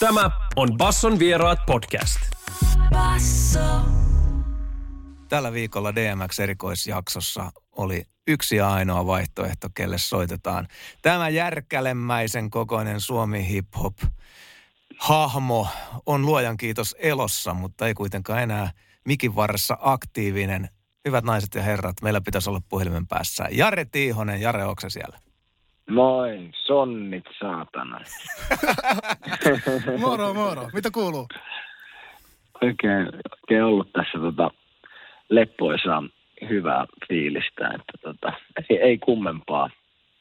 Tämä on Basson vieraat podcast. Basso. Tällä viikolla DMX-erikoisjaksossa oli yksi ja ainoa vaihtoehto, kelle soitetaan. Tämä järkälemmäisen kokoinen Suomi hip-hop hahmo on luojan kiitos elossa, mutta ei kuitenkaan enää mikin varressa aktiivinen. Hyvät naiset ja herrat, meillä pitäisi olla puhelimen päässä. Jare Tiihonen, Jare, onko siellä? Moi, sonnit saatana. moro, moro. Mitä kuuluu? Oikein, oikein ollut tässä tota, leppoisaa hyvää fiilistä, että tota, ei, ei kummempaa.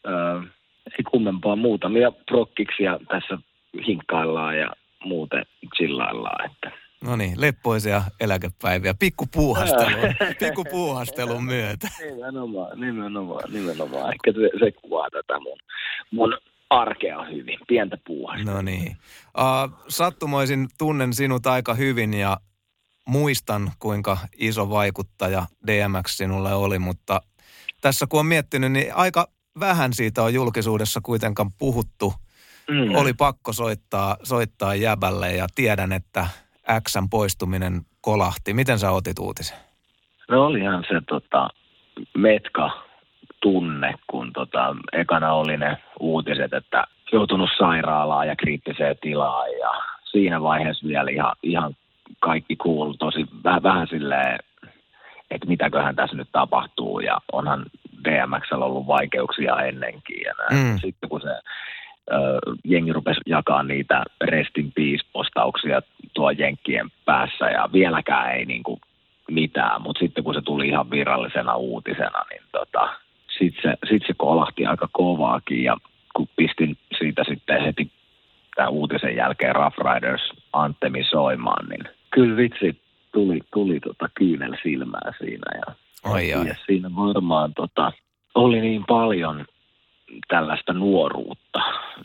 Öö, ei kummempaa muutamia prokkiksia tässä hinkkaillaan ja muuten chillaillaan, että No niin, leppoisia eläkepäiviä, pikkupuuhastelun, pikkupuuhastelun myötä. Nimenomaan, nimenomaan, nimenomaan. Ehkä se, se kuvaa tätä mun, mun arkea hyvin, pientä puuhasta. No niin. Uh, sattumoisin tunnen sinut aika hyvin ja muistan, kuinka iso vaikuttaja DMX sinulle oli, mutta tässä kun on miettinyt, niin aika vähän siitä on julkisuudessa kuitenkaan puhuttu. Mm. Oli pakko soittaa, soittaa jäbälle ja tiedän, että Xn poistuminen kolahti. Miten sä otit uutisen? No olihan se tota, metka tunne, kun tota, ekana oli ne uutiset, että joutunut sairaalaan ja kriittiseen tilaan ja siinä vaiheessa vielä ihan, ihan kaikki kuuluu tosi vähän, vähän silleen, että mitäköhän tässä nyt tapahtuu ja onhan DMX ollut vaikeuksia ennenkin ja näin. Mm. Sitten kun se jengi rupesi jakaa niitä restin postauksia tuo jenkkien päässä ja vieläkään ei niin kuin mitään, mutta sitten kun se tuli ihan virallisena uutisena, niin tota, sitten se, sit se kolahti aika kovaakin ja kun pistin siitä sitten heti tämän uutisen jälkeen Rough Riders Anthemi soimaan, niin kyllä vitsi tuli, tuli tota kyynel silmää siinä ja, ai, ai. ja siinä varmaan tota, oli niin paljon tällaista nuoruutta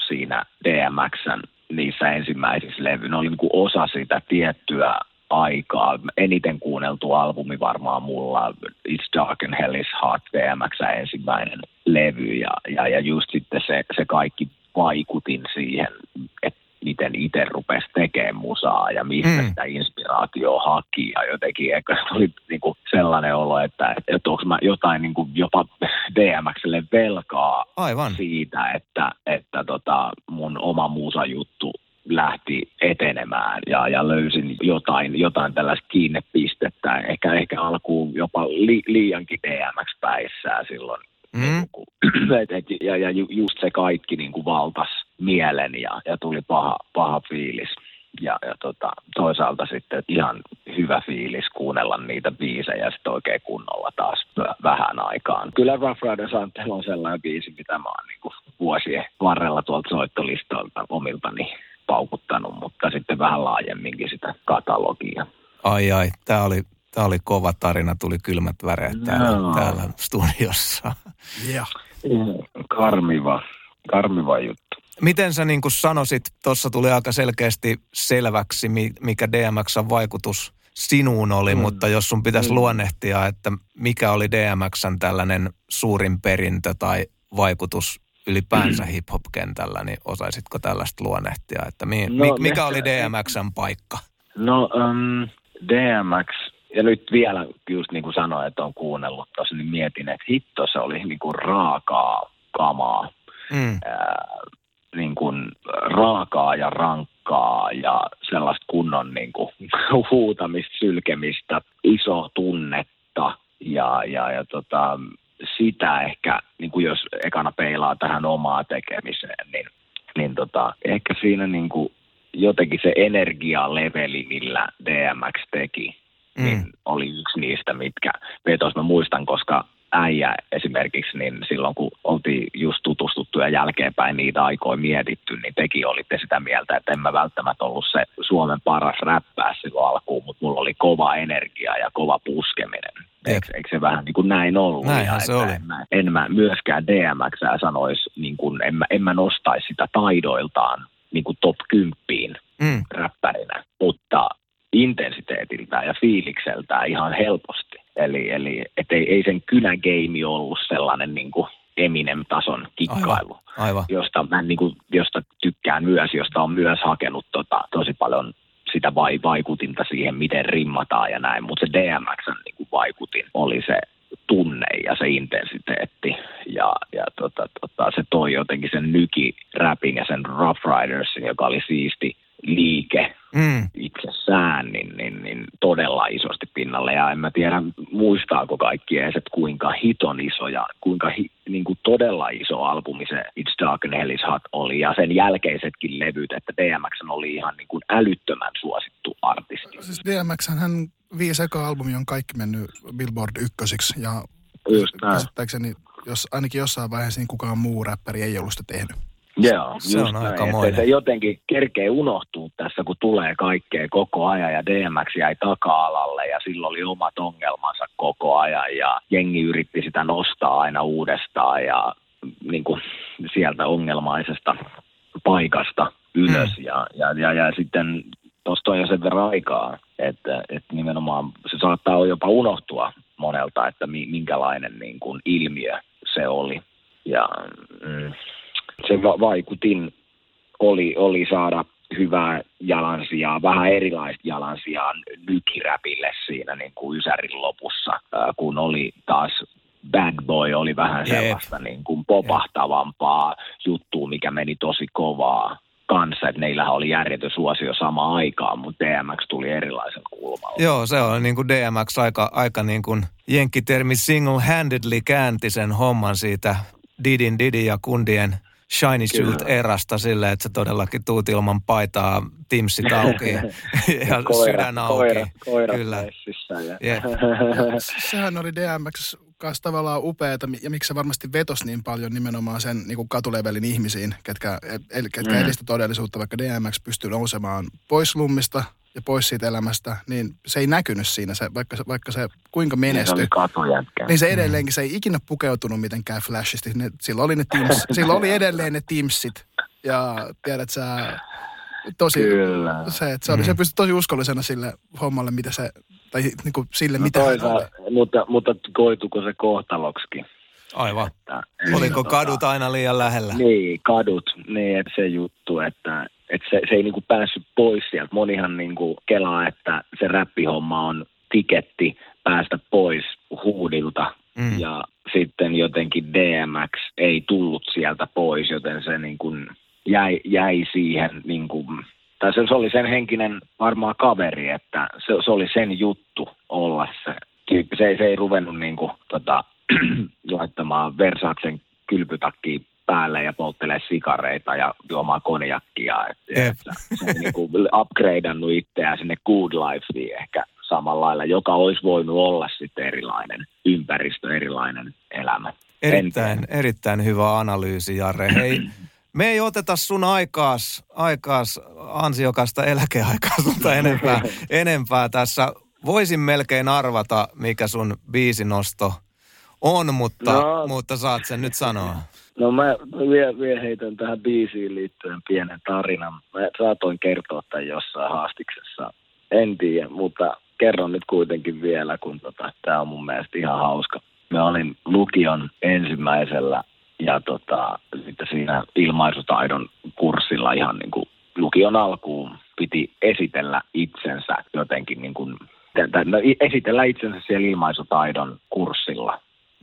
siinä DMXn niissä ensimmäisissä levy. Ne oli niin kuin osa sitä tiettyä aikaa. Eniten kuunneltu albumi varmaan mulla, It's Dark and Hell is Hot, DMX ensimmäinen levy. Ja, ja, ja just sitten se, se kaikki vaikutin siihen, että miten itse rupesi tekemään musaa ja mistä mm. sitä inspiraatioa haki. Ja jotenkin ehkä tuli niin kuin sellainen olo, että, että onko mä jotain niin kuin jopa DMXlle velkaa Aivan. siitä, että, että tota mun oma musajuttu lähti etenemään ja, ja löysin jotain, jotain tällaista kiinnepistettä, ehkä, ehkä alkuun jopa li, liiankin DMX-päissään silloin Mm. Et, et, ja, ja just se kaikki niin kuin valtas mielen ja, ja tuli paha, paha fiilis. Ja, ja tota, toisaalta sitten ihan hyvä fiilis kuunnella niitä biisejä sitten oikein kunnolla taas vähän aikaan. Kyllä Rough Riders on sellainen biisi, mitä mä oon niin kuin vuosien varrella tuolta soittolistoilta omiltani paukuttanut, mutta sitten vähän laajemminkin sitä katalogia. Ai ai, tämä oli Tämä oli kova tarina, tuli kylmät väreet täällä, no. täällä studiossa. Yeah. Karmiva, karmiva juttu. Miten sä niin sanoisit, tuossa tuli aika selkeästi selväksi, mikä DMXn vaikutus sinuun oli, mm. mutta jos sun pitäisi mm. luonnehtia, että mikä oli DMXn tällainen suurin perintö tai vaikutus ylipäänsä mm. hip-hop-kentällä, niin osaisitko tällaista luonnehtia, että mi, no, mikä oli DMXn paikka? No um, DMX ja nyt vielä, just niin kuin sanoin, että on kuunnellut tuossa, niin mietin, että hitto se oli niin kuin raakaa kamaa. Mm. Ää, niin kuin raakaa ja rankkaa ja sellaista kunnon niin kuin huutamista, sylkemistä, iso tunnetta ja, ja, ja tota, sitä ehkä, niin kuin jos ekana peilaa tähän omaa tekemiseen, niin, niin tota, ehkä siinä niin kuin jotenkin se energialeveli, millä DMX teki, mm. niin oli yksi niistä, mitkä vetos. Mä muistan, koska äijä esimerkiksi, niin silloin kun oltiin just tutustuttu ja jälkeenpäin niitä aikoja mietitty, niin teki olitte sitä mieltä, että en mä välttämättä ollut se Suomen paras räppää silloin alkuun, mutta mulla oli kova energia ja kova puskeminen. Eikö, eikö se vähän niin kuin näin ollut? Näinhän ja se oli. En mä, en mä myöskään DMX sanoisi, niin kuin, en, mä, en mä nostaisi sitä taidoiltaan niin kuin top 10 mm. räppärinä, mutta intensiteetiltään ja fiilikseltään ihan helposti. Eli, eli et ei, ei sen kynägeimi ollut sellainen niin kuin Eminem-tason kikkailu, aivan, aivan. Josta, mä niin kuin, josta tykkään myös, josta on myös hakenut tota, tosi paljon sitä vai, vaikutinta siihen, miten rimmataan ja näin, mutta se DMXn niin kuin vaikutin oli se tunne ja se intensiteetti ja, ja tota, tota, se toi jotenkin sen nyki rapping ja sen Rough Ridersin, joka oli siisti liike mm. itsessään, niin, niin, niin, todella pinnalle. Ja en mä tiedä, muistaako kaikki edes, että kuinka hiton iso ja kuinka hi, niin kuin todella iso albumi se It's Dark and Hell is Hot oli. Ja sen jälkeisetkin levyt, että DMX oli ihan niin kuin älyttömän suosittu artisti. Siis DMX hän viisi eka albumi on kaikki mennyt Billboard ykkösiksi ja Just käsittääkseni jos, ainakin jossain vaiheessa niin kukaan muu räppäri ei ollut sitä tehnyt. Joo, se on aika näin, se jotenkin kerkee unohtuu tässä, kun tulee kaikkea koko ajan ja DMX jäi taka-alalle ja silloin oli omat ongelmansa koko ajan ja jengi yritti sitä nostaa aina uudestaan ja niin kuin sieltä ongelmaisesta paikasta ylös mm. ja, ja, ja, ja sitten tuosta on jo sen verran aikaa, että, että nimenomaan se saattaa jopa unohtua monelta, että minkälainen niin kuin ilmiö se oli. Ja mm, se va- vaikutin oli, oli saada hyvää jalansijaa, vähän erilaista jalansijaa nykiräpille siinä niin kuin Ysärin lopussa, kun oli taas Bad Boy oli vähän sellaista yeah. niin kuin popahtavampaa yeah. juttua, mikä meni tosi kovaa kanssa, että neillähän oli järjetön suosio samaan aikaan, mutta DMX tuli erilaisen kulmalla. Joo, se on niin kuin DMX aika, aika niin kuin jenkkitermi single-handedly käänti sen homman siitä Didin, Didi ja kundien shiny suit erasta silleen, että sä todellakin tuut ilman paitaa, timsit auki ja, ja koira, sydän auki. Koira, koira Kyllä. Ja. Yeah. Sehän oli DMX kanssa tavallaan upeata, ja miksi se varmasti vetosi niin paljon nimenomaan sen niin kuin katulevelin ihmisiin, ketkä, el, ketkä mm. edistä todellisuutta, vaikka DMX pystyy nousemaan pois lummista pois siitä elämästä, niin se ei näkynyt siinä, se, vaikka, se, vaikka se kuinka menestyi. Niin, niin se edelleenkin, se ei ikinä pukeutunut mitenkään flashisti. Ne, sillä, oli ne teams, sillä oli edelleen ne teamsit. Ja tiedät sä, tosi, Kyllä. se, että se, oli, mm. se pystyi tosi uskollisena sille hommalle, mitä se, tai niin kuin sille, no mitä toisa, mutta, mutta koituko se kohtaloksikin? Aivan. Että, Oliko tota, kadut aina liian lähellä? Niin, kadut. Niin, että se juttu, että, että se, se ei niinku päässyt pois sieltä. Monihan niinku kelaa, että se räppihomma on tiketti päästä pois huudilta. Mm. Ja sitten jotenkin DMX ei tullut sieltä pois, joten se niinku jäi, jäi siihen niinku, tai se, se oli sen henkinen varmaan kaveri, että se, se oli sen juttu olla se tyyppi. Se, se ei ruvennut niinku, tota, laittamaan Versaksen kylpytakkiin päälle ja polttelee sikareita ja juomaan konjakkia. Että, että se on niin kuin upgradeannut itseään sinne good lifeen ehkä samalla lailla, joka olisi voinut olla sitten erilainen ympäristö, erilainen elämä. Erittäin, erittäin hyvä analyysi, Jare. Hei, me ei oteta sun aikaas, aikaas ansiokasta eläkeaikaa sulta enempää, enempää tässä. Voisin melkein arvata, mikä sun biisinosto on, mutta, no, mutta saat sen nyt sanoa. No mä vielä, vielä heitän tähän biisiin liittyen pienen tarinan. Mä saatoin kertoa tämän jossain haastiksessa. En tiedä, mutta kerron nyt kuitenkin vielä, kun tota, tämä on mun mielestä ihan hauska. Mä olin lukion ensimmäisellä ja tota, sitten siinä ilmaisutaidon kurssilla ihan niin kuin lukion alkuun piti esitellä itsensä jotenkin niin kuin, no, esitellä itsensä siellä ilmaisutaidon kurssilla.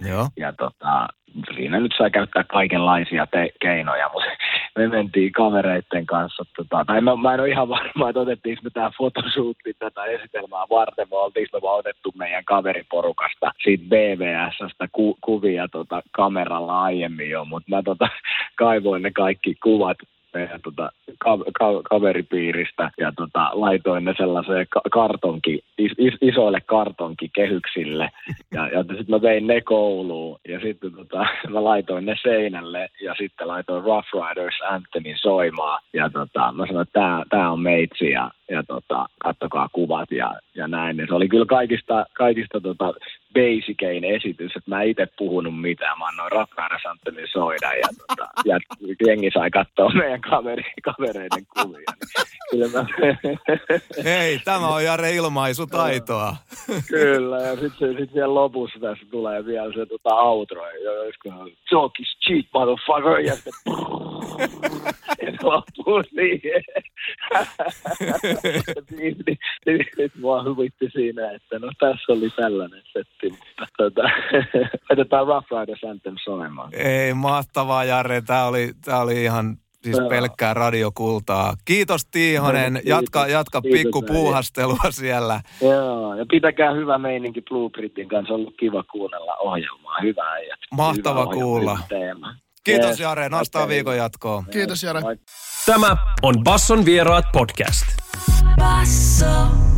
Joo. Ja tota, siinä nyt sai käyttää kaikenlaisia te- keinoja, mutta me mentiin kavereiden kanssa, tota, tai mä, mä en ole ihan varma, että otettiinko me tämä fotosuutti tätä esitelmää varten, vai oltiinko me vaan otettu meidän kaveriporukasta siitä BVSstä ku, kuvia tota, kameralla aiemmin jo, mutta mä tota, kaivoin ne kaikki kuvat meidän tota, ka- ka- kaveripiiristä ja tota, laitoin ne sellaiseen ka- kartonki, is- is- isoille kartonkikehyksille ja, ja sitten mä vein ne kouluun ja sitten tota, mä laitoin ne seinälle ja sitten laitoin Rough Riders Anthemin soimaan ja tota, mä sanoin, että tää, tää on meitsi ja, ja tota, kattokaa kuvat ja, ja näin. Ja se oli kyllä kaikista, kaikista tota, basicein esitys, että mä itse puhunut mitään. Mä annoin Rafaela Santelin soida ja, tota, ja jengi sai katsoa meidän kaveri, kavereiden kuvia. Niin mä... Hei, tämä on Jare ilmaisutaitoa. Kyllä, ja sitten sit vielä lopussa tässä tulee vielä se tota, outro, josko talk is cheap, motherfucker, ja sitten se loppuu siihen. Nyt mua huvitti siinä, että no tässä oli tällainen setti, mutta tota, otetaan Rough Riders Anthem soimaan. Ei, mahtavaa Jare, tämä oli, tää oli ihan siis Joo. pelkkää radiokultaa. Kiitos Tiihonen, no, jatka, jatka kiitos, pikku puuhastelua siellä. Joo, ja pitäkää hyvä meininki Blueprintin kanssa, on ollut kiva kuunnella ohjelmaa, hyvää äijät. Mahtava hyvä kuulla. Teema. Kiitos yes. Jare, nostaa okay. viikon jatkoon. Kiitos Jare. Tämä on Basson vieraat podcast. Basso.